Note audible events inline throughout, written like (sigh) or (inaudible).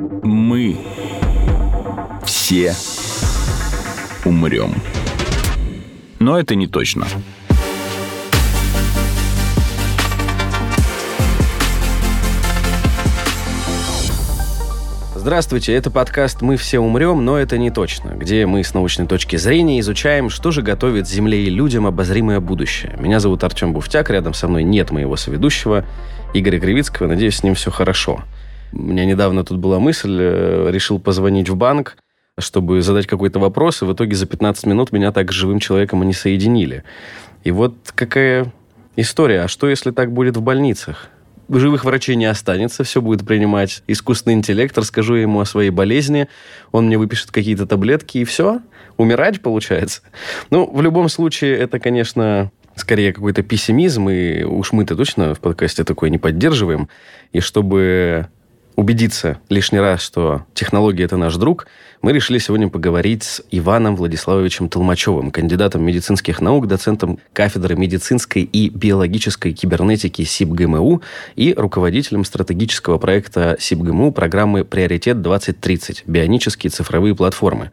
Мы все умрем. Но это не точно. Здравствуйте, это подкаст «Мы все умрем, но это не точно», где мы с научной точки зрения изучаем, что же готовит Земле и людям обозримое будущее. Меня зовут Артем Буфтяк, рядом со мной нет моего соведущего Игоря Кривицкого, надеюсь, с ним все хорошо. У меня недавно тут была мысль, э, решил позвонить в банк, чтобы задать какой-то вопрос, и в итоге за 15 минут меня так с живым человеком не соединили. И вот какая история. А что, если так будет в больницах? живых врачей не останется, все будет принимать искусственный интеллект, расскажу ему о своей болезни, он мне выпишет какие-то таблетки, и все, умирать получается. Ну, в любом случае, это, конечно, скорее какой-то пессимизм, и уж мы-то точно в подкасте такое не поддерживаем. И чтобы убедиться лишний раз, что технология – это наш друг, мы решили сегодня поговорить с Иваном Владиславовичем Толмачевым, кандидатом медицинских наук, доцентом кафедры медицинской и биологической кибернетики СИБГМУ и руководителем стратегического проекта СИБГМУ программы «Приоритет-2030. Бионические цифровые платформы».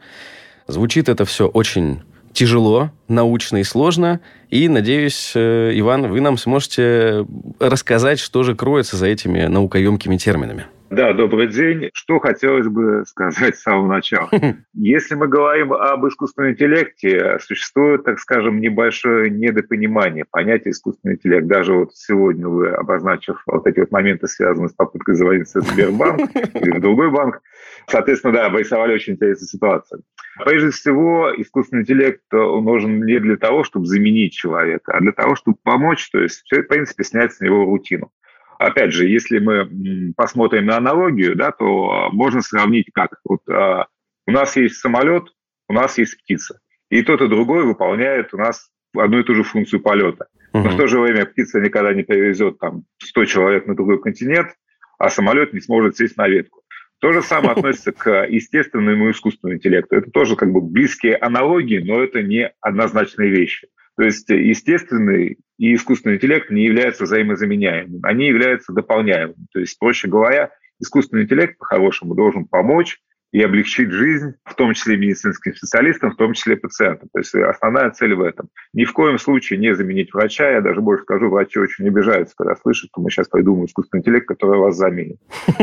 Звучит это все очень тяжело, научно и сложно. И, надеюсь, э, Иван, вы нам сможете рассказать, что же кроется за этими наукоемкими терминами. Да, добрый день. Что хотелось бы сказать с самого начала? Если мы говорим об искусственном интеллекте, существует, так скажем, небольшое недопонимание понятия искусственный интеллект. Даже вот сегодня вы, обозначив вот эти вот моменты, связанные с попыткой заводиться в Сбербанк (laughs) или в другой банк, соответственно, да, обрисовали очень интересную ситуацию. Прежде всего, искусственный интеллект нужен не для того, чтобы заменить человека, а для того, чтобы помочь, то есть, в принципе, снять с него рутину. Опять же, если мы посмотрим на аналогию, да, то можно сравнить как. Вот, а, у нас есть самолет, у нас есть птица. И тот, и другой выполняет у нас одну и ту же функцию полета. Угу. Но в то же время птица никогда не привезет там 100 человек на другой континент, а самолет не сможет сесть на ветку. То же самое (laughs) относится к естественному и искусственному интеллекту. Это тоже как бы близкие аналогии, но это не однозначные вещи. То есть естественный и искусственный интеллект не являются взаимозаменяемыми, они являются дополняемыми. То есть, проще говоря, искусственный интеллект по-хорошему должен помочь и облегчить жизнь, в том числе медицинским специалистам, в том числе пациентам. То есть основная цель в этом. Ни в коем случае не заменить врача. Я даже больше скажу, врачи очень обижаются, когда слышат, что мы сейчас придумаем искусственный интеллект, который вас заменит.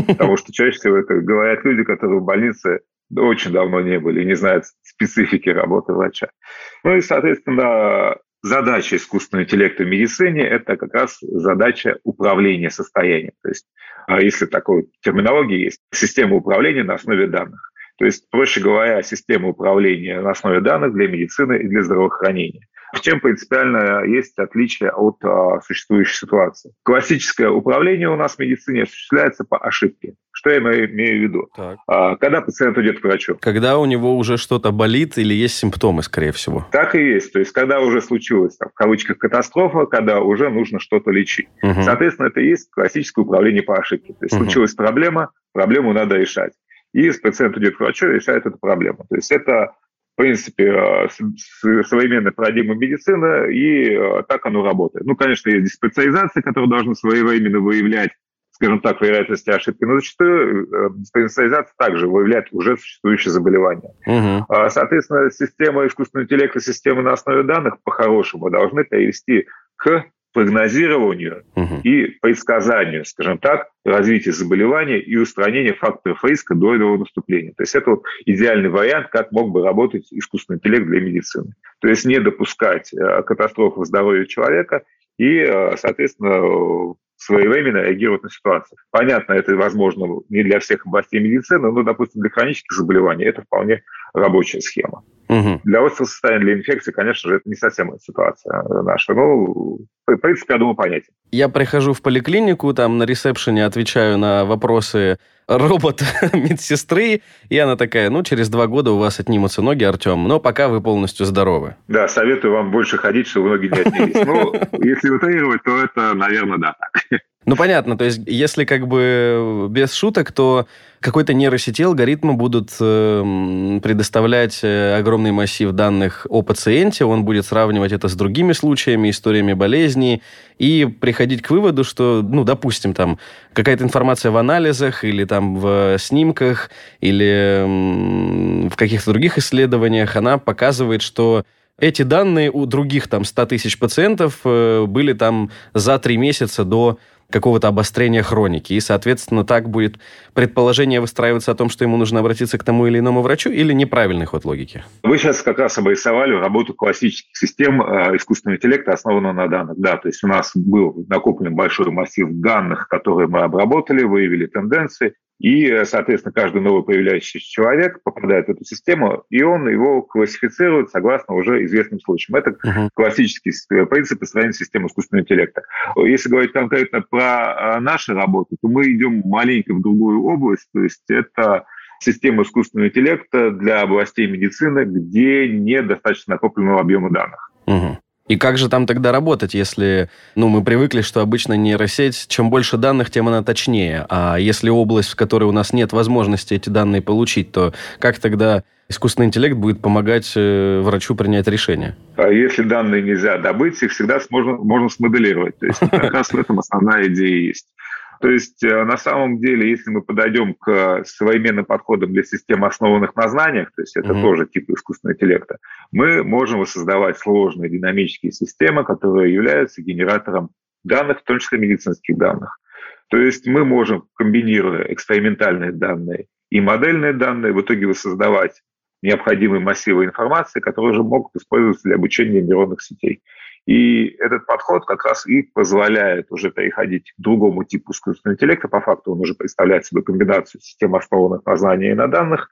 Потому что чаще всего это говорят люди, которые в больнице очень давно не были и не знают специфики работы врача. Ну и, соответственно, задача искусственного интеллекта в медицине – это как раз задача управления состоянием. То есть, а если такой терминология есть, система управления на основе данных. То есть, проще говоря, система управления на основе данных для медицины и для здравоохранения. В чем принципиально есть отличие от а, существующей ситуации? Классическое управление у нас в медицине осуществляется по ошибке. Что я имею, имею в виду? Так. А, когда пациент идет к врачу? Когда у него уже что-то болит или есть симптомы, скорее всего. Так и есть. То есть, когда уже случилась, там, в кавычках, катастрофа, когда уже нужно что-то лечить. Угу. Соответственно, это и есть классическое управление по ошибке. То есть, угу. случилась проблема, проблему надо решать. И пациент идет к врачу и решает эту проблему. То есть, это в принципе, э, современная парадигма медицины, и э, так оно работает. Ну, конечно, есть специализации, которые должны своевременно выявлять, скажем так, вероятности ошибки, но зачастую э, специализация также выявляет уже существующие заболевания. Угу. Соответственно, система искусственного интеллекта, системы на основе данных по-хорошему должны привести к прогнозированию угу. и предсказанию, скажем так, развития заболевания и устранения факторов риска до его наступления. То есть это вот идеальный вариант, как мог бы работать искусственный интеллект для медицины. То есть не допускать э, катастрофы здоровья человека и, э, соответственно, своевременно реагировать на ситуацию. Понятно, это возможно не для всех областей медицины, но, допустим, для хронических заболеваний это вполне рабочая схема. Угу. Для острого состояния, для инфекции, конечно же, это не совсем ситуация наша. Ну, в принципе, я думаю, понятен. Я прихожу в поликлинику, там на ресепшене отвечаю на вопросы робот-медсестры, (laughs) и она такая, ну, через два года у вас отнимутся ноги, Артем, но пока вы полностью здоровы. Да, советую вам больше ходить, чтобы ноги не отнялись. Ну, если утрировать, то это, наверное, да, так. Ну, понятно. То есть, если как бы без шуток, то какой-то нейросети алгоритмы будут э, предоставлять огромный массив данных о пациенте, он будет сравнивать это с другими случаями, историями болезней, и приходить к выводу, что, ну, допустим, там какая-то информация в анализах или там в снимках, или в каких-то других исследованиях, она показывает, что эти данные у других там 100 тысяч пациентов э, были там за три месяца до какого-то обострения хроники. И, соответственно, так будет предположение выстраиваться о том, что ему нужно обратиться к тому или иному врачу, или неправильный ход логики? Вы сейчас как раз обрисовали работу классических систем э, искусственного интеллекта, основанного на данных. Да, то есть у нас был накоплен большой массив данных, которые мы обработали, выявили тенденции, и, соответственно, каждый новый появляющийся человек попадает в эту систему, и он его классифицирует согласно уже известным случаям. Это uh-huh. классический принцип построения системы искусственного интеллекта. Если говорить конкретно про а, наши работы, то мы идем маленько в другую область, то есть это система искусственного интеллекта для областей медицины, где недостаточно накопленного объема данных. Угу. И как же там тогда работать, если, ну, мы привыкли, что обычно нейросеть, чем больше данных, тем она точнее. А если область, в которой у нас нет возможности эти данные получить, то как тогда искусственный интеллект будет помогать э, врачу принять решение? А если данные нельзя добыть, их всегда можно, можно смоделировать. То есть (laughs) как раз в этом основная идея есть. То есть э, на самом деле, если мы подойдем к современным подходам для систем, основанных на знаниях, то есть это mm-hmm. тоже тип искусственного интеллекта, мы можем воссоздавать сложные динамические системы, которые являются генератором данных, в том числе медицинских данных. То есть мы можем, комбинируя экспериментальные данные и модельные данные, в итоге воссоздавать необходимые массивы информации, которые уже могут использоваться для обучения нейронных сетей. И этот подход как раз и позволяет уже переходить к другому типу искусственного интеллекта. По факту он уже представляет собой комбинацию систем, основанных на знании и на данных.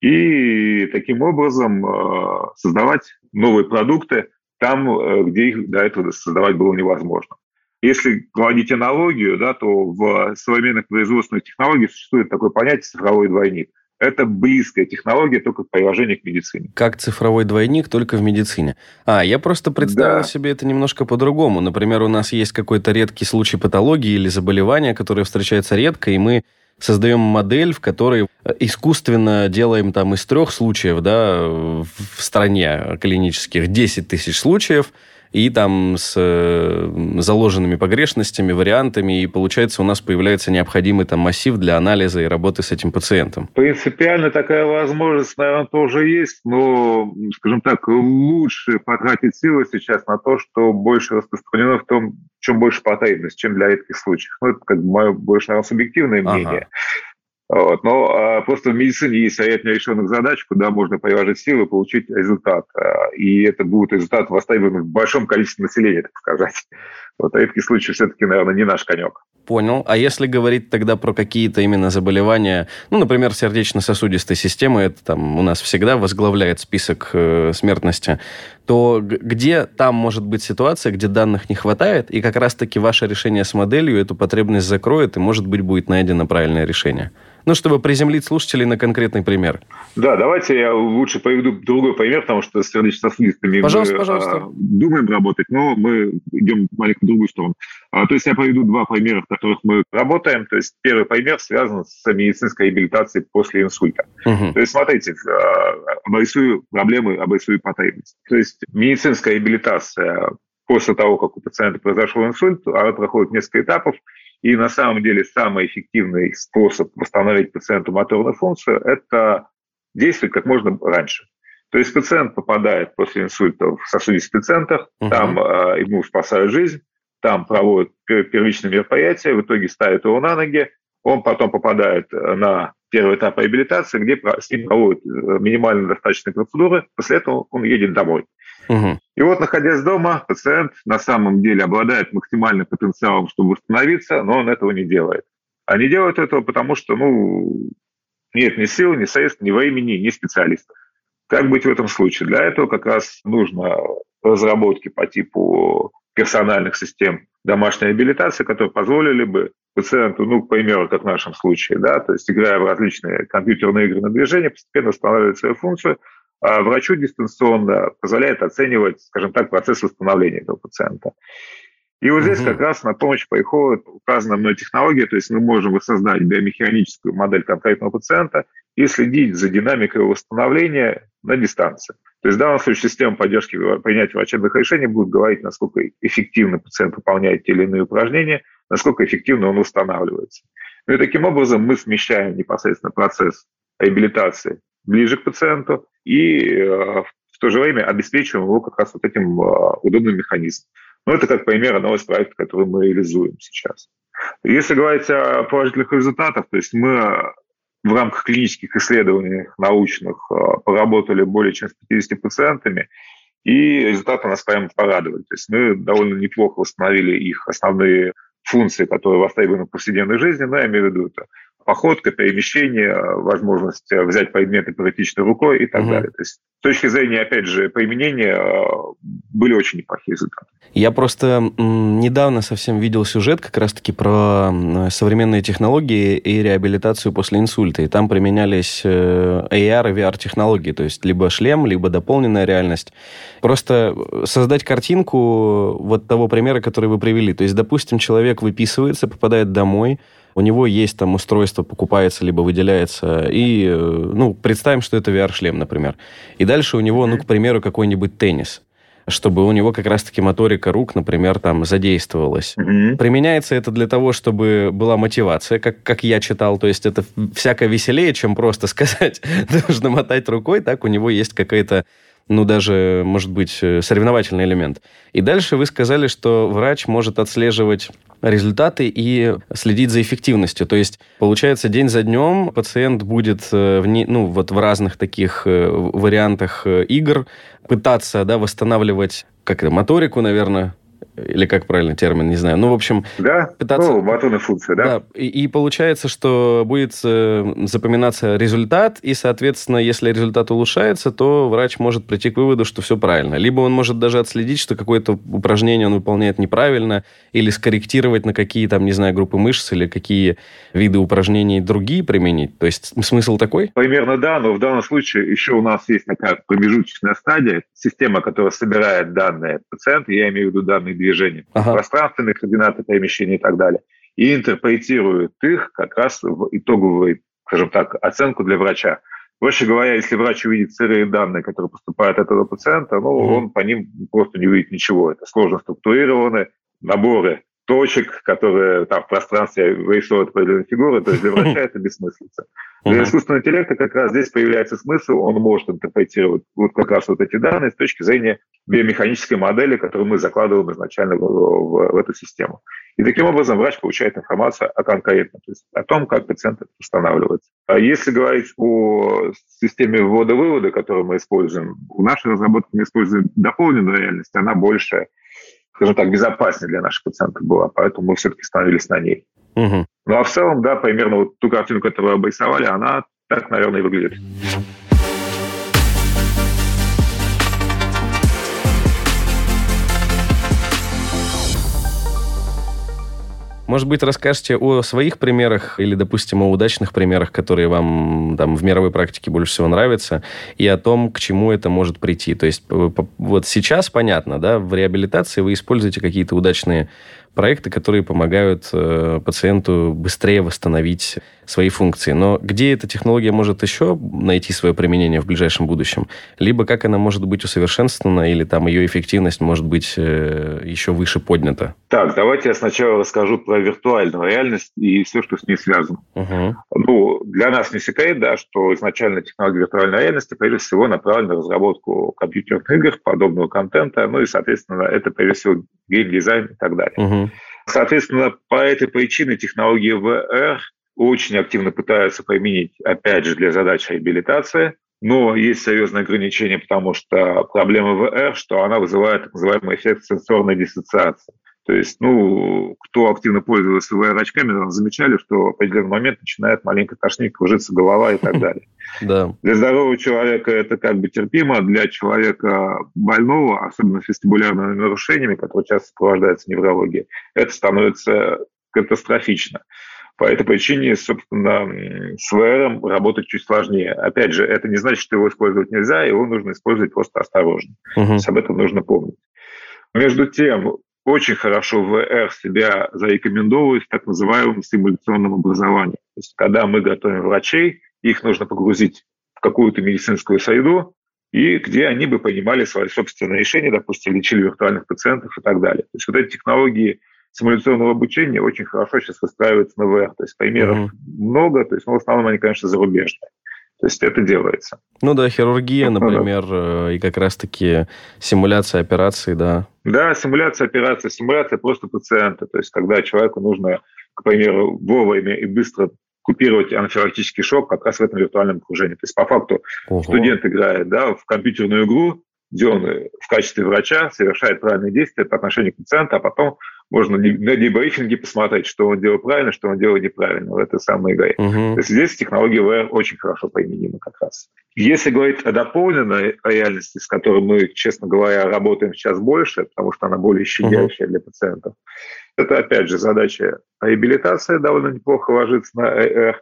И таким образом э, создавать новые продукты там, э, где их до этого создавать было невозможно. Если проводить аналогию, да, то в современных производственных технологиях существует такое понятие цифровой двойник – это близкая технология, только к приложению к медицине. Как цифровой двойник, только в медицине. А, я просто представил да. себе это немножко по-другому. Например, у нас есть какой-то редкий случай патологии или заболевания, которое встречается редко, и мы создаем модель, в которой искусственно делаем там из трех случаев да, в стране клинических 10 тысяч случаев – и там с заложенными погрешностями, вариантами, и получается у нас появляется необходимый там массив для анализа и работы с этим пациентом. Принципиально такая возможность, наверное, тоже есть, но, скажем так, лучше потратить силы сейчас на то, что больше распространено в том, чем больше потребность, чем для редких случаев. Ну, это как бы мое больше, наверное, субъективное мнение. Ага. Вот. Но а, просто в медицине есть ряд нерешенных задач, куда можно приложить силы и получить результат. А, и это будет результат востребованный в большом количестве населения, так сказать. (laughs) Вот редкий случай все-таки, наверное, не наш конек. Понял. А если говорить тогда про какие-то именно заболевания, ну, например, сердечно-сосудистой системы, это там у нас всегда возглавляет список э, смертности, то где там может быть ситуация, где данных не хватает, и как раз-таки ваше решение с моделью эту потребность закроет, и, может быть, будет найдено правильное решение? Ну, чтобы приземлить слушателей на конкретный пример. Да, давайте я лучше приведу другой пример, потому что с сердечно-сосудистыми пожалуйста, мы пожалуйста. А, думаем работать, но мы идем маленько в другую сторону. А, то есть я приведу два примера, в которых мы работаем. То есть первый пример связан с медицинской реабилитацией после инсульта. Угу. То есть смотрите, а, обрисую проблемы, обрисую потребность. То есть медицинская реабилитация после того, как у пациента произошел инсульт, она проходит несколько этапов. И на самом деле самый эффективный способ восстановить пациенту моторную функцию – это действовать как можно раньше. То есть пациент попадает после инсульта в сосудистый центр, угу. там э, ему спасают жизнь, там проводят первичные мероприятия, в итоге ставят его на ноги, он потом попадает на первый этап реабилитации, где с ним проводят э, минимально достаточные процедуры, после этого он едет домой. Угу. И вот, находясь дома, пациент на самом деле обладает максимальным потенциалом, чтобы восстановиться, но он этого не делает. А не делают этого, потому что, ну, нет ни сил, ни средств, ни времени, ни специалистов. Как быть в этом случае? Для этого как раз нужно разработки по типу персональных систем домашней реабилитации, которые позволили бы пациенту, ну, к примеру, как в нашем случае, да, то есть играя в различные компьютерные игры на движение, постепенно восстанавливать свою функцию, врачу дистанционно позволяет оценивать, скажем так, процесс восстановления этого пациента. И вот здесь угу. как раз на помощь приходит указанная мной технология, то есть мы можем воссоздать биомеханическую модель конкретного пациента и следить за динамикой восстановления на дистанции. То есть в данном случае система поддержки принятия врачебных решений будет говорить, насколько эффективно пациент выполняет те или иные упражнения, насколько эффективно он восстанавливается. Ну и таким образом мы смещаем непосредственно процесс реабилитации ближе к пациенту и э, в то же время обеспечиваем его как раз вот этим э, удобным механизмом. Ну, это как пример одного из проектов, который мы реализуем сейчас. Если говорить о положительных результатах, то есть мы в рамках клинических исследований научных э, поработали более чем с 50 пациентами, и результаты нас прямо порадовали. То есть мы довольно неплохо восстановили их основные функции, которые востребованы в повседневной жизни, но я имею в виду это походка, перемещение, возможность взять предметы привычной рукой и так угу. далее. То есть с точки зрения, опять же, применения э, были очень неплохие результаты. Я просто недавно совсем видел сюжет как раз-таки про современные технологии и реабилитацию после инсульта. И там применялись э, AR и VR-технологии, то есть либо шлем, либо дополненная реальность. Просто создать картинку вот того примера, который вы привели. То есть, допустим, человек выписывается, попадает домой, у него есть там устройство, покупается, либо выделяется, и, э, ну, представим, что это VR-шлем, например. И дальше у него, ну, к примеру, какой-нибудь теннис чтобы у него как раз-таки моторика рук, например, там задействовалась. Mm-hmm. Применяется это для того, чтобы была мотивация, как, как я читал, то есть это всяко веселее, чем просто (laughs) сказать, нужно мотать рукой, так у него есть какая-то ну, даже, может быть, э, соревновательный элемент. И дальше вы сказали, что врач может отслеживать результаты и следить за эффективностью. То есть, получается, день за днем пациент будет э, в, не, ну, вот в разных таких э, вариантах игр пытаться да, восстанавливать как это, моторику, наверное, или как правильно термин, не знаю. Ну, в общем, да? пытаться... Ну, батонная функция, да? Да, и, и получается, что будет э, запоминаться результат, и, соответственно, если результат улучшается, то врач может прийти к выводу, что все правильно. Либо он может даже отследить, что какое-то упражнение он выполняет неправильно, или скорректировать на какие, там, не знаю, группы мышц, или какие виды упражнений другие применить. То есть смысл такой? Примерно да, но в данном случае еще у нас есть такая промежуточная стадия, система, которая собирает данные пациента, я имею в виду данные движений, ага. пространственные координаты перемещения и так далее, и интерпретирует их как раз в итоговую, скажем так, оценку для врача. Проще говоря, если врач увидит сырые данные, которые поступают от этого пациента, ну, mm он по ним просто не увидит ничего. Это сложно структурированные наборы точек, которые там в пространстве вырисовывают определенные фигуры, то есть для врача (laughs) это бессмыслица. Для искусственного интеллекта как раз здесь появляется смысл, он может интерпретировать вот как раз вот эти данные с точки зрения биомеханической модели, которую мы закладываем изначально в, в, в эту систему. И таким образом врач получает информацию о конкретном, то есть о том, как пациент устанавливается. А если говорить о системе ввода-вывода, которую мы используем, в нашей разработке мы используем дополненную реальность, она больше скажем так, безопаснее для наших пациентов была, поэтому мы все-таки становились на ней. Угу. Ну а в целом, да, примерно вот ту картину, которую вы обрисовали, она так, наверное, и выглядит. Может быть, расскажете о своих примерах или, допустим, о удачных примерах, которые вам там, в мировой практике больше всего нравятся, и о том, к чему это может прийти. То есть вот сейчас понятно, да, в реабилитации вы используете какие-то удачные проекты, которые помогают э, пациенту быстрее восстановить свои функции. Но где эта технология может еще найти свое применение в ближайшем будущем? Либо как она может быть усовершенствована, или там ее эффективность может быть э, еще выше поднята? Так, давайте я сначала расскажу про виртуальную реальность и все, что с ней связано. Угу. Ну, для нас не секрет, да, что изначально технология виртуальной реальности прежде всего направлена на разработку компьютерных игр, подобного контента, ну и, соответственно, это прежде всего геймдизайн и так далее. Угу. Соответственно, по этой причине технологии VR очень активно пытаются применить, опять же, для задач реабилитации, но есть серьезные ограничения, потому что проблема VR, что она вызывает так называемый эффект сенсорной диссоциации. То есть, ну, кто активно пользовался VR-очками, замечали, что в определенный момент начинает маленько тошнить, кружиться голова и так (laughs) далее. Да. Для здорового человека это как бы терпимо, для человека больного, особенно с вестибулярными нарушениями, которые часто сопровождаются неврологией, это становится катастрофично. По этой причине, собственно, с VR работать чуть сложнее. Опять же, это не значит, что его использовать нельзя, его нужно использовать просто осторожно. Угу. То есть об этом нужно помнить. Между тем, очень хорошо VR себя зарекомендовывает в так называемом симуляционном образовании. То есть, когда мы готовим врачей, их нужно погрузить в какую-то медицинскую среду, и где они бы понимали свои собственные решения, допустим, лечили виртуальных пациентов и так далее. То есть вот эти технологии симуляционного обучения очень хорошо сейчас выстраивается на VR. То есть примеров mm-hmm. много, то есть, ну, в основном они, конечно, зарубежные. То есть это делается. Ну да, хирургия, ну, например, да. и как раз-таки симуляция операции, да. Да, симуляция операции, симуляция просто пациента. То есть когда человеку нужно, к примеру, вовремя и быстро купировать анафилактический шок как раз в этом виртуальном окружении. То есть по факту Ого. студент играет да, в компьютерную игру, где он в качестве врача совершает правильные действия по отношению к пациенту, а потом можно на дебрифинге посмотреть, что он делал правильно, что он делал неправильно в этой самой игре. Угу. То есть здесь технология VR очень хорошо применима как раз. Если говорить о дополненной реальности, с которой мы, честно говоря, работаем сейчас больше, потому что она более щадящая угу. для пациентов, это, опять же, задача реабилитации довольно неплохо ложится на AR,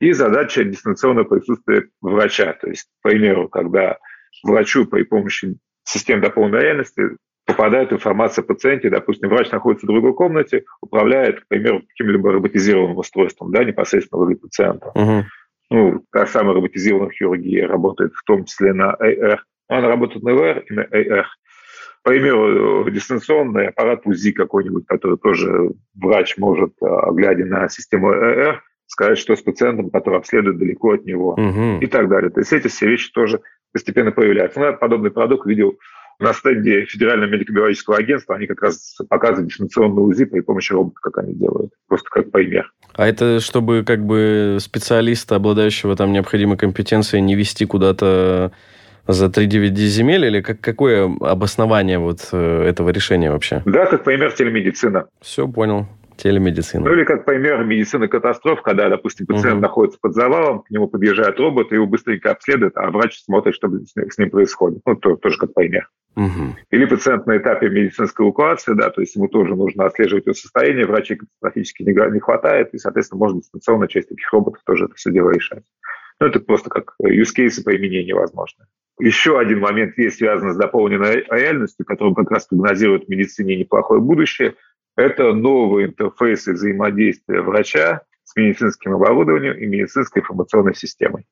и задача дистанционного присутствия врача. То есть, к примеру, когда врачу при помощи систем дополненной реальности попадает информация о пациенте, допустим, врач находится в другой комнате, управляет, к примеру, каким-либо роботизированным устройством, да, непосредственно возле пациента. Угу. Ну, та самая роботизированная хирургия работает в том числе на AR. Она работает на VR и на AR. К примеру, дистанционный аппарат УЗИ какой-нибудь, который тоже врач может, а, глядя на систему AR, сказать, что с пациентом, который обследует далеко от него угу. и так далее. То есть эти все вещи тоже постепенно появляются. Ну, я подобный продукт видел на стенде Федерального медико-биологического агентства они как раз показывают дистанционную УЗИ при помощи робота, как они делают. Просто как пример. А это чтобы как бы специалиста, обладающего там необходимой компетенцией, не вести куда-то за 3-9 земель, или как, какое обоснование вот э, этого решения вообще? Да, как пример телемедицина. Все, понял. Телемедицина. Ну или как пример медицины катастроф, когда, допустим, пациент угу. находится под завалом, к нему подъезжает робот, и его быстренько обследует, а врач смотрит, что с ним происходит. Ну, то, тоже как пример. Угу. Или пациент на этапе медицинской эвакуации, да, то есть ему тоже нужно отслеживать его состояние, врачей катастрофически не, не хватает, и, соответственно, можно дистанционно через таких роботов тоже это все дело решать. Ну, это просто как use cases применения возможно. Еще один момент есть связан с дополненной реальностью, который как раз прогнозирует в медицине неплохое будущее – это новые интерфейсы взаимодействия врача с медицинским оборудованием и медицинской информационной системой.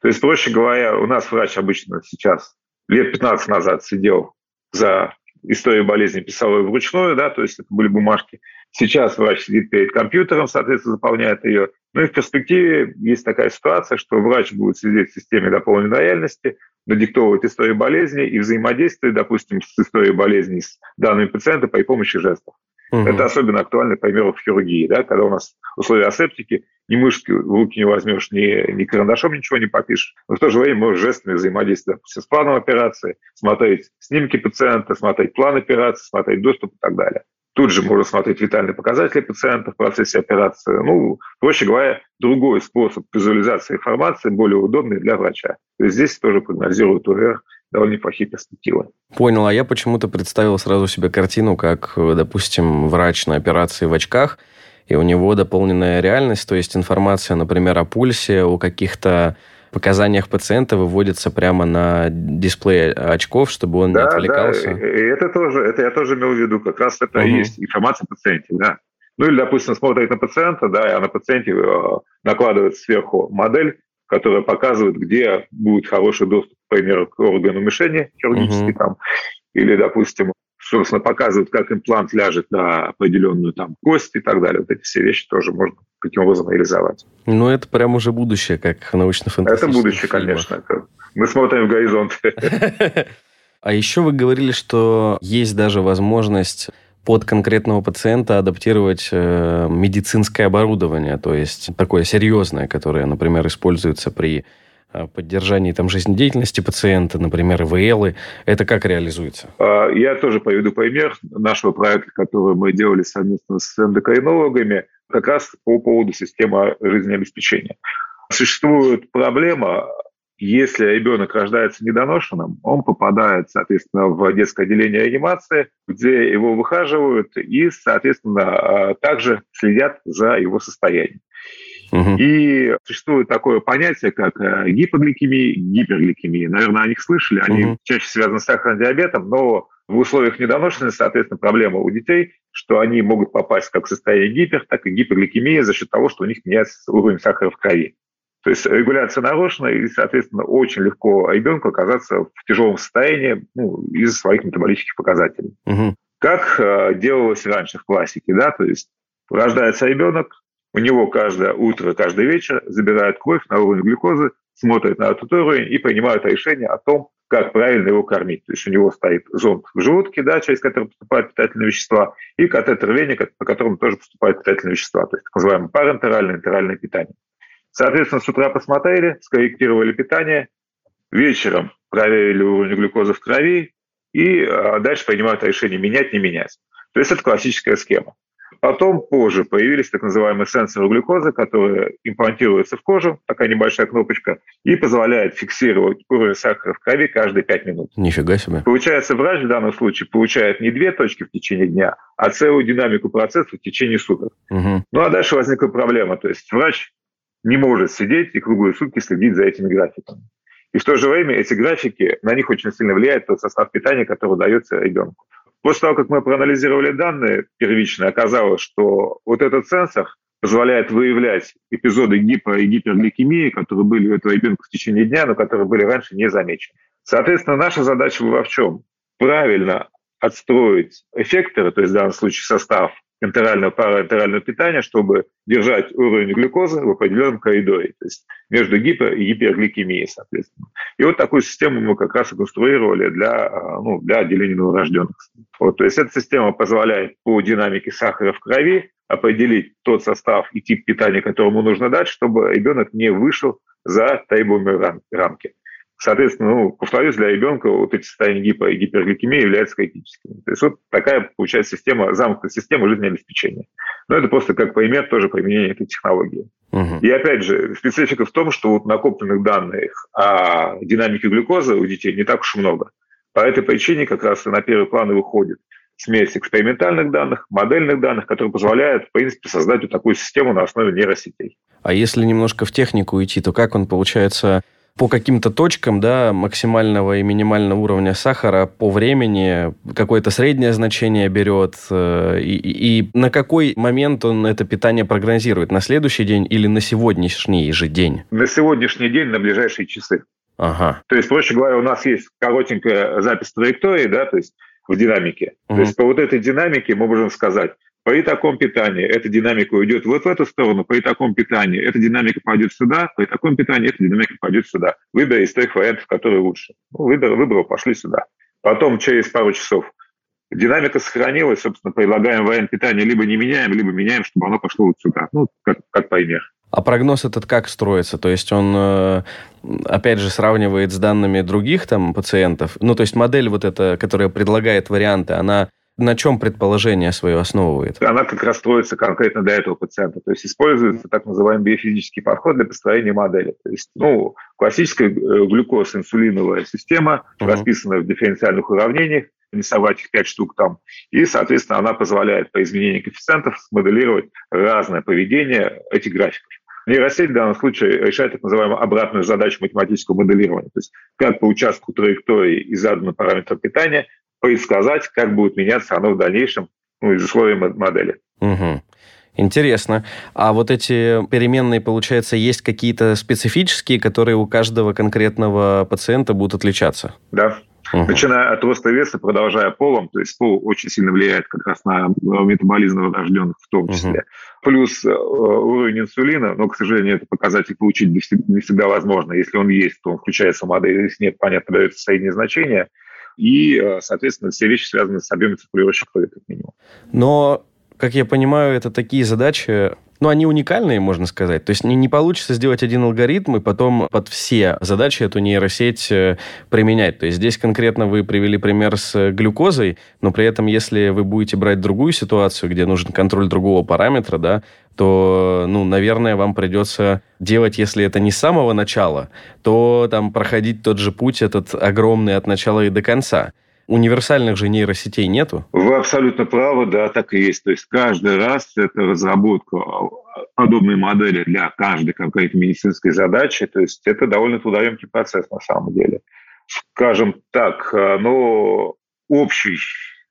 То есть, проще говоря, у нас врач обычно сейчас лет 15 назад сидел за историю болезни, писал ее вручную, да, то есть это были бумажки. Сейчас врач сидит перед компьютером, соответственно, заполняет ее. Ну и в перспективе есть такая ситуация, что врач будет сидеть в системе дополненной реальности, надиктовывать историю болезни и взаимодействовать, допустим, с историей болезни с данными пациента при помощи жестов. Угу. Это особенно актуально, к примеру, в хирургии, да, когда у нас условия асептики, ни мышки в руки не возьмешь, ни, ни карандашом ничего не попишешь, но в то же время можешь жестами взаимодействовать с планом операции, смотреть снимки пациента, смотреть план операции, смотреть доступ и так далее. Тут же можно смотреть витальные показатели пациента в процессе операции. Ну, проще говоря, другой способ визуализации информации, более удобный для врача. То есть здесь тоже прогнозируют УР довольно неплохие перспективы. Понял, а я почему-то представил сразу себе картину, как, допустим, врач на операции в очках, и у него дополненная реальность, то есть информация, например, о пульсе, о каких-то показаниях пациента выводится прямо на дисплей очков, чтобы он да, не отвлекался. Да, и это тоже, это я тоже имел в виду, как раз это угу. и есть информация о пациенте, да. Ну или, допустим, смотрит на пациента, да, а на пациенте э, накладывает сверху модель, которая показывает, где будет хороший доступ, к примеру, к органу мишени хирургический угу. там, или, допустим, собственно, показывает, как имплант ляжет на определенную там кость и так далее. Вот эти все вещи тоже можно каким образом реализовать. Ну, это прям уже будущее, как научно Это будущее, фильмах. конечно. Мы смотрим в горизонт. (laughs) А еще вы говорили, что есть даже возможность под конкретного пациента адаптировать э, медицинское оборудование, то есть такое серьезное, которое, например, используется при поддержании там, жизнедеятельности пациента, например, ИВЛы. Это как реализуется? А, я тоже поведу пример нашего проекта, который мы делали совместно с эндокринологами, как раз по поводу системы жизнеобеспечения. Существует проблема если ребенок рождается недоношенным, он попадает, соответственно, в детское отделение реанимации, где его выхаживают и, соответственно, а, также следят за его состоянием. Угу. И существует такое понятие, как э, гипогликемия, гипергликемия. Наверное, о них слышали, они угу. чаще связаны с сахарным диабетом, но в условиях недоношенности, соответственно, проблема у детей, что они могут попасть как в состояние гипер, так и гипергликемия за счет того, что у них меняется уровень сахара в крови. То есть регуляция нарушена, и, соответственно, очень легко ребенку оказаться в тяжелом состоянии ну, из-за своих метаболических показателей. Угу. как э, делалось раньше в классике, да, то есть рождается ребенок, у него каждое утро, каждый вечер забирают кровь на уровень глюкозы, смотрят на этот уровень и принимают решение о том, как правильно его кормить. То есть у него стоит зонд в желудке, да, через который поступают питательные вещества, и катетер вене, по которому тоже поступают питательные вещества, то есть так называемое парентеральное, интеральное питание. Соответственно, с утра посмотрели, скорректировали питание, вечером проверили уровень глюкозы в крови, и а, дальше принимают решение менять, не менять. То есть это классическая схема. Потом позже появились так называемые сенсоры глюкозы, которые имплантируются в кожу, такая небольшая кнопочка, и позволяет фиксировать уровень сахара в крови каждые 5 минут. Нифига себе. Получается, врач в данном случае получает не две точки в течение дня, а целую динамику процесса в течение суток. Угу. Ну а дальше возникла проблема. То есть врач не может сидеть и круглые сутки следить за этими графиками. И в то же время эти графики, на них очень сильно влияет тот состав питания, который дается ребенку. После того, как мы проанализировали данные первичные, оказалось, что вот этот сенсор позволяет выявлять эпизоды гипо- и гипергликемии, которые были у этого ребенка в течение дня, но которые были раньше не замечены. Соответственно, наша задача была в чем? Правильно отстроить эффекторы, то есть в данном случае состав энтерального параэнтерального питания, чтобы держать уровень глюкозы в определенном коридоре, то есть между гипо- и гипергликемией, соответственно. И вот такую систему мы как раз и конструировали для, а, ну, для отделения новорожденных. Вот, то есть эта система позволяет по динамике сахара в крови определить тот состав и тип питания, которому нужно дать, чтобы ребенок не вышел за требуемые рамки. Соответственно, ну, повторюсь, для ребенка вот эти состояния гипо- и гипергликемии являются критическими. То есть вот такая получается система, замкнутая система жизнеобеспечения. Но это просто как пример тоже применения этой технологии. Угу. И опять же, специфика в том, что вот накопленных данных о динамике глюкозы у детей не так уж много. По этой причине как раз на первый план и выходит смесь экспериментальных данных, модельных данных, которые позволяют, в принципе, создать вот такую систему на основе нейросетей. А если немножко в технику идти, то как он, получается, по каким-то точкам да, максимального и минимального уровня сахара по времени какое-то среднее значение берет, э, и, и на какой момент он это питание прогнозирует? На следующий день или на сегодняшний же день? На сегодняшний день, на ближайшие часы. Ага. То есть, проще говоря, у нас есть коротенькая запись траектории, да, то есть в динамике. Угу. То есть по вот этой динамике мы можем сказать, при таком питании эта динамика уйдет вот в эту сторону, при таком питании эта динамика пойдет сюда, при таком питании эта динамика пойдет сюда. Выбери из трех вариантов, которые лучше. Ну, выбор, выбрал, пошли сюда. Потом через пару часов динамика сохранилась, собственно, предлагаем вариант питания либо не меняем, либо меняем, чтобы оно пошло вот сюда. Ну, как, как пример. А прогноз этот как строится? То есть он, э, опять же, сравнивает с данными других там пациентов? Ну, то есть модель вот эта, которая предлагает варианты, она на чем предположение свое основывает? Она как раз строится конкретно для этого пациента. То есть используется так называемый биофизический подход для построения модели. То есть, ну, классическая э, глюкоз-инсулиновая система, uh-huh. расписанная в дифференциальных уравнениях, рисовать их пять штук там. И, соответственно, она позволяет по изменению коэффициентов смоделировать разное поведение этих графиков. Нейросеть в данном случае решает так называемую обратную задачу математического моделирования. То есть как по участку траектории и заданным параметрам питания предсказать, как будет меняться оно в дальнейшем ну, из условий модели. Угу. Интересно. А вот эти переменные, получается, есть какие-то специфические, которые у каждого конкретного пациента будут отличаться? Да. Угу. Начиная от роста веса, продолжая полом, то есть пол очень сильно влияет как раз на метаболизм новорожденных в том числе. Угу. Плюс э, уровень инсулина, но, к сожалению, это показатель получить не всегда, не всегда возможно. Если он есть, то он включается в модель, если нет, понятно, дается среднее значение и, э, соответственно, все вещи связаны с объемом циркулирующей крови, как минимум. Но, как я понимаю, это такие задачи, ну, они уникальные, можно сказать. То есть не, не получится сделать один алгоритм и потом под все задачи эту нейросеть э, применять. То есть здесь конкретно вы привели пример с глюкозой, но при этом, если вы будете брать другую ситуацию, где нужен контроль другого параметра, да, то, ну, наверное, вам придется делать, если это не с самого начала, то там проходить тот же путь этот огромный от начала и до конца. Универсальных же нейросетей нету? Вы абсолютно правы, да, так и есть. То есть каждый раз это разработка подобной модели для каждой конкретной медицинской задачи. То есть это довольно трудоемкий процесс на самом деле. Скажем так, э, но общий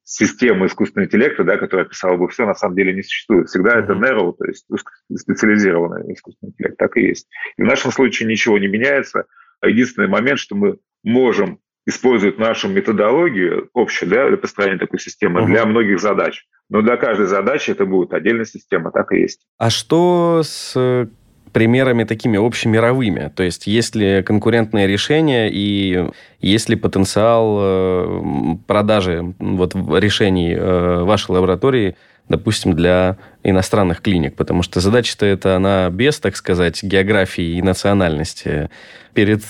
системы искусственного интеллекта, да, которая описала бы все, на самом деле не существует. Всегда mm-hmm. это narrow, то есть специализированный искусственный интеллект, так и есть. И в нашем случае ничего не меняется. Единственный момент, что мы можем используют нашу методологию общую да, для построения такой системы угу. для многих задач. Но для каждой задачи это будет отдельная система, так и есть. А что с примерами такими общемировыми? То есть есть ли конкурентное решение и есть ли потенциал э, продажи вот, решений э, вашей лаборатории допустим, для иностранных клиник, потому что задача-то это она без, так сказать, географии и национальности. Перед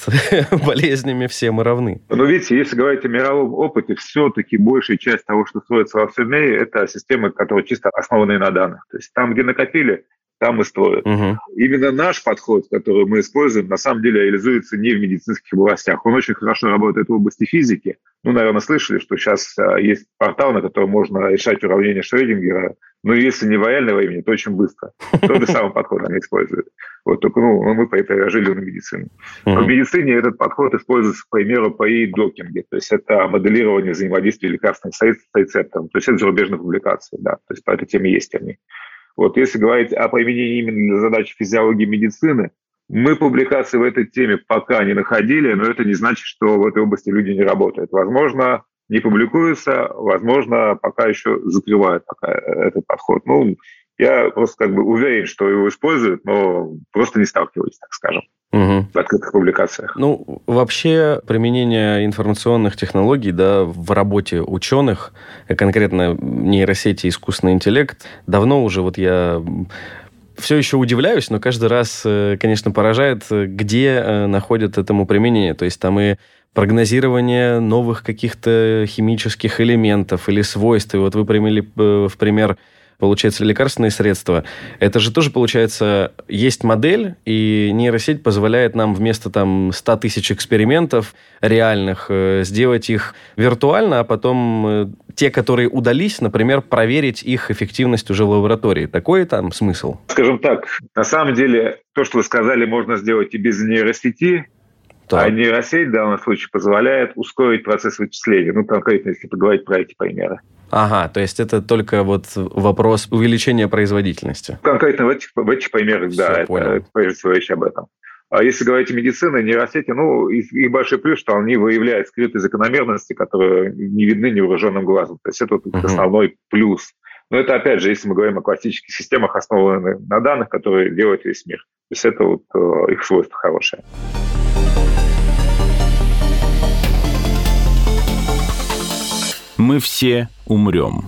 (laughs) болезнями все мы равны. Но видите, если говорить о мировом опыте, все-таки большая часть того, что строится во всем мире, это системы, которые чисто основаны на данных. То есть там, где накопили, там и строят. Угу. Именно наш подход, который мы используем, на самом деле реализуется не в медицинских областях. Он очень хорошо работает в области физики. Ну, наверное, слышали, что сейчас а, есть портал, на котором можно решать уравнение Шрёдингера. Но если не в реальное времени, то очень быстро. Тот же самый подход они используют. Вот только ну, мы переложили на медицину. В медицине этот подход используется, к примеру, по докинге То есть это моделирование взаимодействия лекарственных средств с рецептором. То есть это зарубежные публикации, да. То есть по этой теме есть они. Вот если говорить о применении именно для задач физиологии медицины, мы публикации в этой теме пока не находили, но это не значит, что в этой области люди не работают. Возможно, не публикуются, возможно, пока еще закрывают пока этот подход. Ну, я просто как бы уверен, что его используют, но просто не сталкиваюсь, так скажем угу. в открытых публикациях. Ну, вообще применение информационных технологий да, в работе ученых, э, конкретно нейросети и искусственный интеллект, давно уже вот я все еще удивляюсь, но каждый раз, э, конечно, поражает, где э, находят этому применение. То есть там и прогнозирование новых каких-то химических элементов или свойств. И вот вы примели в пример получается, лекарственные средства, это же тоже, получается, есть модель, и нейросеть позволяет нам вместо там 100 тысяч экспериментов реальных э, сделать их виртуально, а потом э, те, которые удались, например, проверить их эффективность уже в лаборатории. Такой там смысл? Скажем так, на самом деле, то, что вы сказали, можно сделать и без нейросети, так. А нейросеть в данном случае позволяет ускорить процесс вычисления. Ну, конкретно, если поговорить про эти примеры. Ага, то есть это только вот вопрос увеличения производительности. Конкретно в этих, в этих примерах, Все, да, это, это прежде всего речь об этом. А если говорить о медицине, нейросети, ну, их, их большой плюс, что они выявляют скрытые закономерности, которые не видны невооруженным глазом. То есть это вот uh-huh. основной плюс. Но это, опять же, если мы говорим о классических системах, основанных на данных, которые делают весь мир. То есть это вот э, их свойство хорошее. Мы все умрем.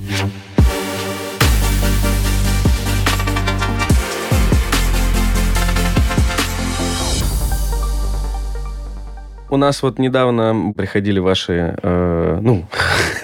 У нас вот недавно приходили ваши, э, ну,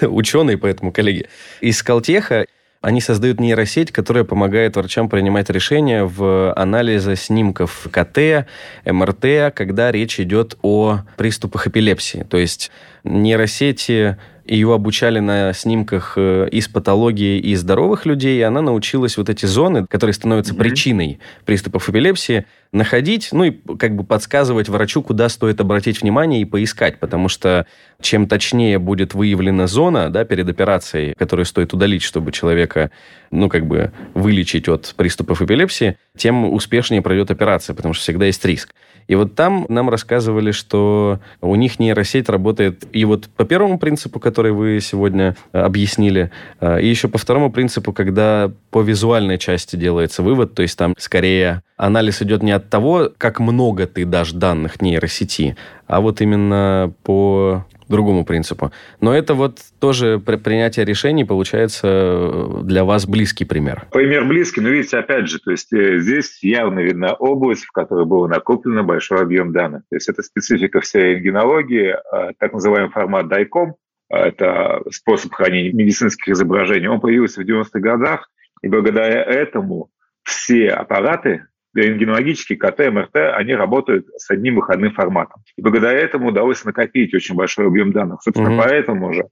(laughs) ученые, поэтому коллеги, из Калтеха. Они создают нейросеть, которая помогает врачам принимать решения в анализе снимков КТ, МРТ, когда речь идет о приступах эпилепсии. То есть нейросети ее обучали на снимках э, из патологии и здоровых людей, и она научилась вот эти зоны, которые становятся mm-hmm. причиной приступов эпилепсии, находить, ну и как бы подсказывать врачу, куда стоит обратить внимание и поискать, потому что чем точнее будет выявлена зона да, перед операцией, которую стоит удалить, чтобы человека, ну, как бы вылечить от приступов эпилепсии, тем успешнее пройдет операция, потому что всегда есть риск. И вот там нам рассказывали, что у них нейросеть работает и вот по первому принципу, который вы сегодня э, объяснили, э, и еще по второму принципу, когда по визуальной части делается вывод, то есть там скорее анализ идет не от того, как много ты дашь данных нейросети, а вот именно по другому принципу. Но это вот тоже при принятие решений получается для вас близкий пример. Пример близкий, но видите, опять же, то есть э, здесь явно видна область, в которой было накоплено большой объем данных. То есть это специфика всей рентгенологии, а, так называемый формат DICOM, это способ хранения медицинских изображений. Он появился в 90-х годах, и благодаря этому все аппараты рентгенологические КТ, МРТ, они работают с одним выходным форматом. И благодаря этому удалось накопить очень большой объем данных. Собственно, mm-hmm. поэтому же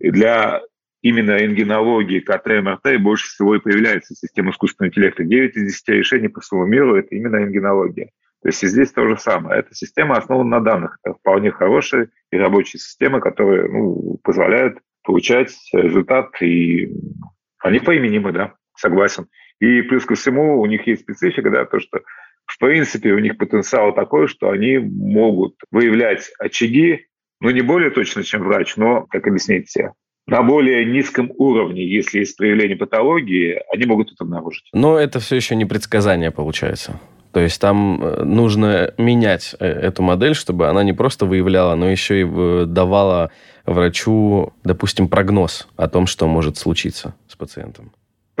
для именно рентгенологии, КТ, МРТ больше всего и появляется система искусственного интеллекта. 9 из 10 решений по всему миру – это именно рентгенология. То есть и здесь то же самое. Эта система основана на данных. Это вполне хорошая и рабочая система, которая ну, позволяет получать результат, и они поименимы, да, согласен. И плюс ко всему у них есть специфика, да, то, что в принципе у них потенциал такой, что они могут выявлять очаги ну, не более точно, чем врач, но, как объяснить все, на более низком уровне, если есть проявление патологии, они могут это обнаружить. Но это все еще не предсказание, получается. То есть там э, нужно менять э, эту модель, чтобы она не просто выявляла, но еще и давала врачу, допустим, прогноз о том, что может случиться с пациентом.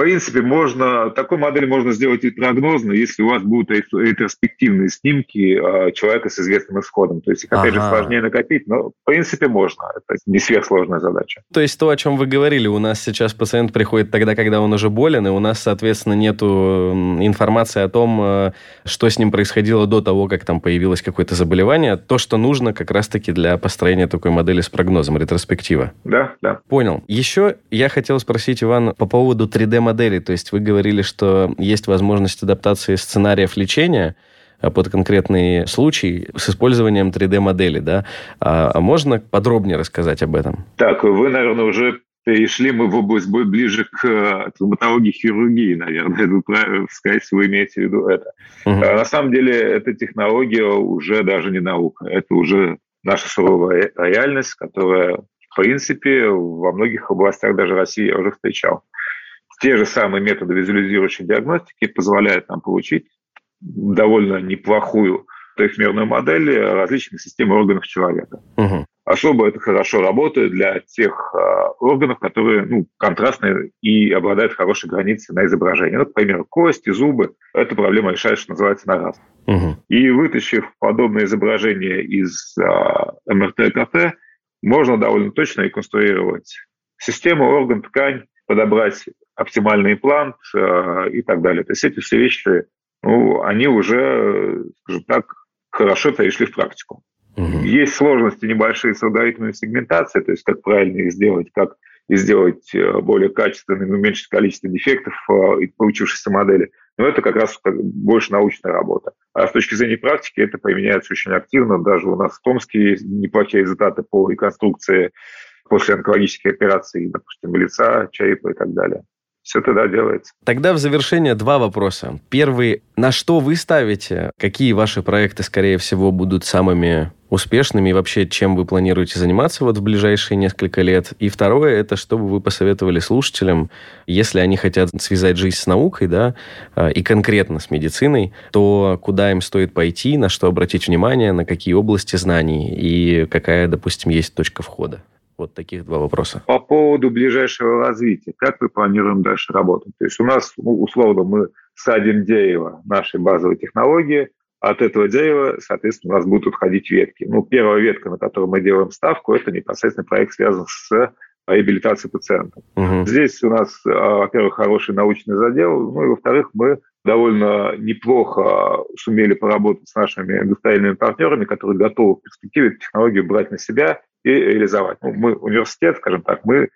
В принципе, можно, такой модель можно сделать и прогнозно, если у вас будут ретроспективные снимки а, человека с известным исходом. То есть их, опять ага. же, сложнее накопить, но, в принформе, можно. Это не сверхсложная задача. То есть то, о чем вы говорили, у нас сейчас пациент приходит тогда, когда он уже болен, и у нас, соответственно, нет информации о том, э, что с ним происходило до того, как там появилось какое-то заболевание. То, что нужно как раз-таки для построения такой модели с прогнозом, ретроспектива. Да, да. Понял. Еще я хотел спросить, Иван, по поводу 3D модели. То есть вы говорили, что есть возможность адаптации сценариев лечения а, под конкретный случай с использованием 3D-модели, да? А, а можно подробнее рассказать об этом? Так, вы, наверное, уже перешли мы в область ближе к травматологии хирургии, наверное. Вы сказать, вы имеете в виду это. Угу. А на самом деле эта технология уже даже не наука. Это уже наша суровая реальность, которая, в принципе, во многих областях даже России я уже встречал те же самые методы визуализирующей диагностики позволяют нам получить довольно неплохую трехмерную модель различных систем органов человека. Угу. Особо это хорошо работает для тех э, органов, которые ну, контрастные и обладают хорошей границей на изображении. Ну, например, кости, зубы. Эта проблема решает, что называется, на раз. Угу. И вытащив подобное изображение из э, МРТ и КТ, можно довольно точно реконструировать систему, орган, ткань, подобрать оптимальный имплант э, и так далее. То есть эти все вещи, ну, они уже, скажем так, хорошо перешли в практику. Угу. Есть сложности небольшие с алгоритмами сегментации, то есть как правильно их сделать, как сделать э, более качественными, уменьшить количество дефектов э, из получившейся модели. Но это как раз больше научная работа. А с точки зрения практики это применяется очень активно. Даже у нас в Томске есть неплохие результаты по реконструкции после онкологической операции, допустим, лица, черепа и так далее все тогда делается. Тогда в завершение два вопроса. Первый, на что вы ставите? Какие ваши проекты, скорее всего, будут самыми успешными и вообще чем вы планируете заниматься вот в ближайшие несколько лет? И второе, это что бы вы посоветовали слушателям, если они хотят связать жизнь с наукой, да, а, и конкретно с медициной, то куда им стоит пойти, на что обратить внимание, на какие области знаний и какая, допустим, есть точка входа? Вот таких два вопроса. По поводу ближайшего развития. Как мы планируем дальше работать? То есть у нас, ну, условно, мы садим дерево нашей базовой технологии, от этого дерева, соответственно, у нас будут отходить ветки. Ну, первая ветка, на которую мы делаем ставку, это непосредственно проект, связан с реабилитацией пациентов. Угу. Здесь у нас, а, во-первых, хороший научный задел, ну и, во-вторых, мы довольно неплохо сумели поработать с нашими индустриальными партнерами, которые готовы в перспективе технологию брать на себя и реализовать. Ну, мы университет, скажем так, мы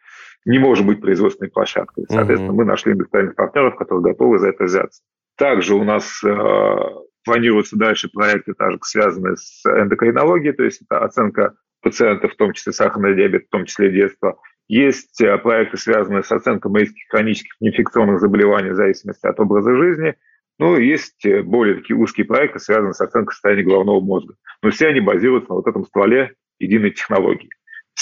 не можем быть производственной площадкой. Соответственно, mm-hmm. мы нашли индустриальных партнеров, которые готовы за это взяться. Также у нас э, планируются дальше проекты, также связанные с эндокринологией, то есть это оценка пациентов, в том числе сахарный диабет, в том числе детства. Есть э, проекты, связанные с оценкой медицинских хронических неинфекционных заболеваний в зависимости от образа жизни. Ну, есть э, более такие узкие проекты, связанные с оценкой состояния головного мозга. Но все они базируются на вот этом стволе единой технологии.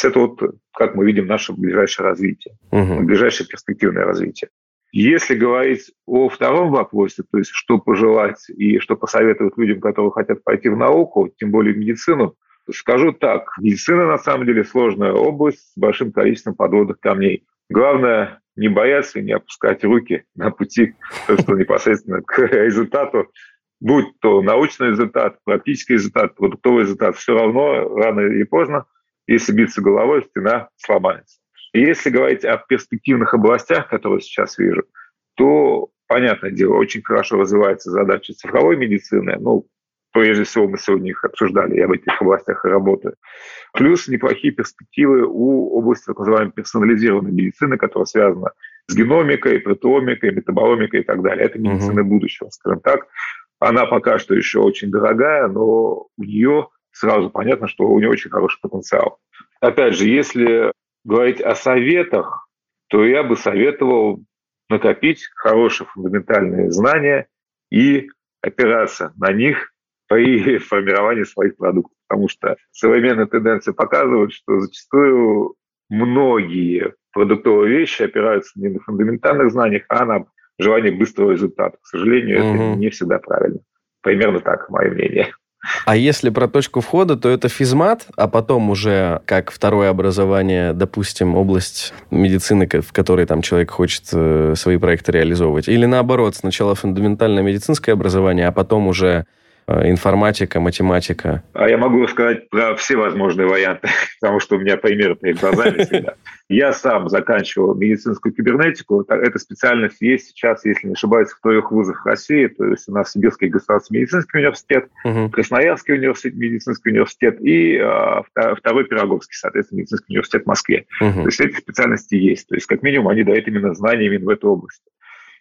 То это вот, как мы видим, наше ближайшее развитие, угу. ближайшее перспективное развитие. Если говорить о втором вопросе, то есть что пожелать и что посоветовать людям, которые хотят пойти в науку, тем более в медицину, скажу так, медицина на самом деле сложная область с большим количеством подводных камней. Главное не бояться и не опускать руки на пути что (laughs) непосредственно к результату будь то научный результат, практический результат, продуктовый результат, все равно рано или поздно, если биться головой, стена сломается. И если говорить о перспективных областях, которые сейчас вижу, то, понятное дело, очень хорошо развивается задача цифровой медицины. Ну, прежде всего, мы сегодня их обсуждали, я в этих областях и работаю. Плюс неплохие перспективы у области так называемой персонализированной медицины, которая связана с геномикой, протеомикой, метаболомикой и так далее. Это медицина uh-huh. будущего, скажем так. Она пока что еще очень дорогая, но у нее сразу понятно, что у нее очень хороший потенциал. Опять же, если говорить о советах, то я бы советовал накопить хорошие фундаментальные знания и опираться на них при (laughs) формировании своих продуктов. Потому что современные тенденции показывают, что зачастую многие продуктовые вещи опираются не на фундаментальных знаниях, а на желании быстрого результата. К сожалению, угу. это не всегда правильно. Примерно так, мое мнение. А если про точку входа, то это физмат, а потом уже как второе образование, допустим, область медицины, в которой там человек хочет э, свои проекты реализовывать. Или наоборот, сначала фундаментальное медицинское образование, а потом уже информатика, математика? А я могу рассказать про все возможные варианты, (laughs) потому что у меня примеры перед глазами всегда. Я сам заканчивал медицинскую кибернетику. Эта специальность есть сейчас, если не ошибаюсь, в трех вузах России. То есть у нас Сибирский государственный медицинский университет, угу. Красноярский университет, медицинский университет и э, второй Пироговский, соответственно, медицинский университет в Москве. Угу. То есть эти специальности есть. То есть как минимум они дают именно знания именно в этой области.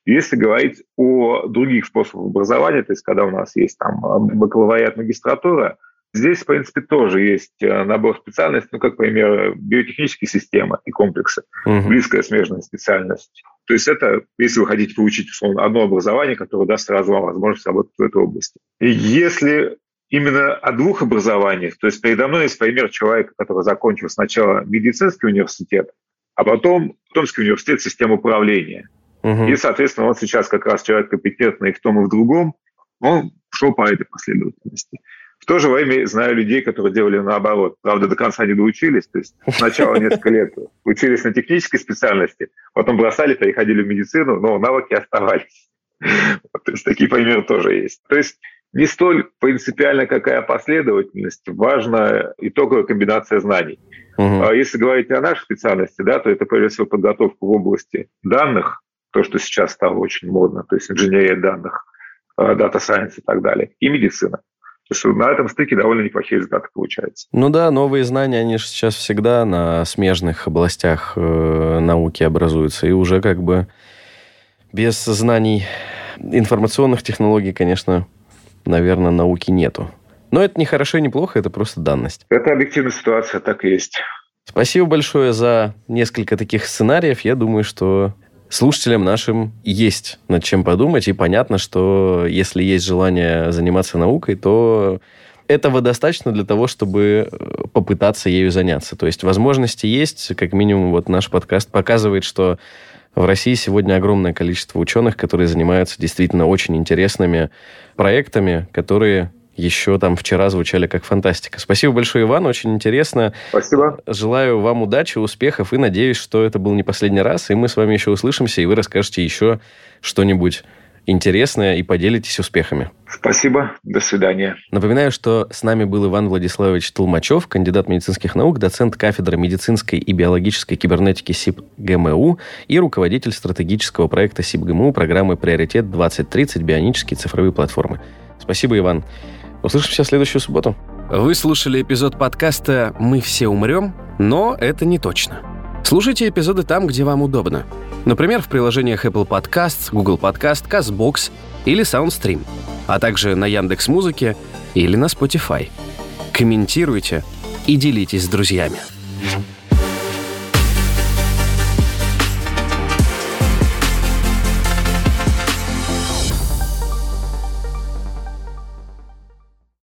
Если говорить о других способах образования, то есть когда у нас есть там бакалавриат, магистратура, здесь, в принципе, тоже есть э, набор специальностей, ну, как, например, биотехнические системы и комплексы, угу. близкая смежная специальность. То есть это, если вы хотите получить, условно, одно образование, которое даст сразу вам возможность работать в этой области. И если именно о двух образованиях, то есть передо мной есть пример человека, который закончил сначала медицинский университет, а потом Томский университет системы управления – Угу. И, соответственно, он сейчас как раз человек компетентный в том и в другом, он шел по этой последовательности. В то же время знаю людей, которые делали наоборот. Правда, до конца не доучились. То есть сначала несколько лет учились на технической специальности, потом бросали, переходили в медицину, но навыки оставались. То есть такие примеры тоже есть. То есть не столь принципиально, какая последовательность, важна итоговая комбинация знаний. Угу. Если говорить о нашей специальности, да, то это прежде всего подготовка в области данных, то, что сейчас стало очень модно, то есть инженерия данных, дата сайенс и так далее, и медицина. То есть на этом стыке довольно неплохие результаты получаются. Ну да, новые знания, они же сейчас всегда на смежных областях э, науки образуются, и уже как бы без знаний информационных технологий, конечно, наверное, науки нету. Но это не хорошо и не плохо, это просто данность. Это объективная ситуация, так и есть. Спасибо большое за несколько таких сценариев. Я думаю, что слушателям нашим есть над чем подумать, и понятно, что если есть желание заниматься наукой, то этого достаточно для того, чтобы э, попытаться ею заняться. То есть возможности есть, как минимум вот наш подкаст показывает, что в России сегодня огромное количество ученых, которые занимаются действительно очень интересными проектами, которые еще там вчера звучали как фантастика. Спасибо большое, Иван, очень интересно. Спасибо. Желаю вам удачи, успехов и надеюсь, что это был не последний раз, и мы с вами еще услышимся, и вы расскажете еще что-нибудь интересное и поделитесь успехами. Спасибо. До свидания. Напоминаю, что с нами был Иван Владиславович Толмачев, кандидат медицинских наук, доцент кафедры медицинской и биологической кибернетики СИП ГМУ и руководитель стратегического проекта СИП ГМУ программы «Приоритет 2030. Бионические цифровые платформы». Спасибо, Иван. Услышимся в следующую субботу. Вы слушали эпизод подкаста «Мы все умрем», но это не точно. Слушайте эпизоды там, где вам удобно. Например, в приложениях Apple Podcasts, Google Podcast, CastBox или SoundStream, а также на Яндекс Музыке или на Spotify. Комментируйте и делитесь с друзьями.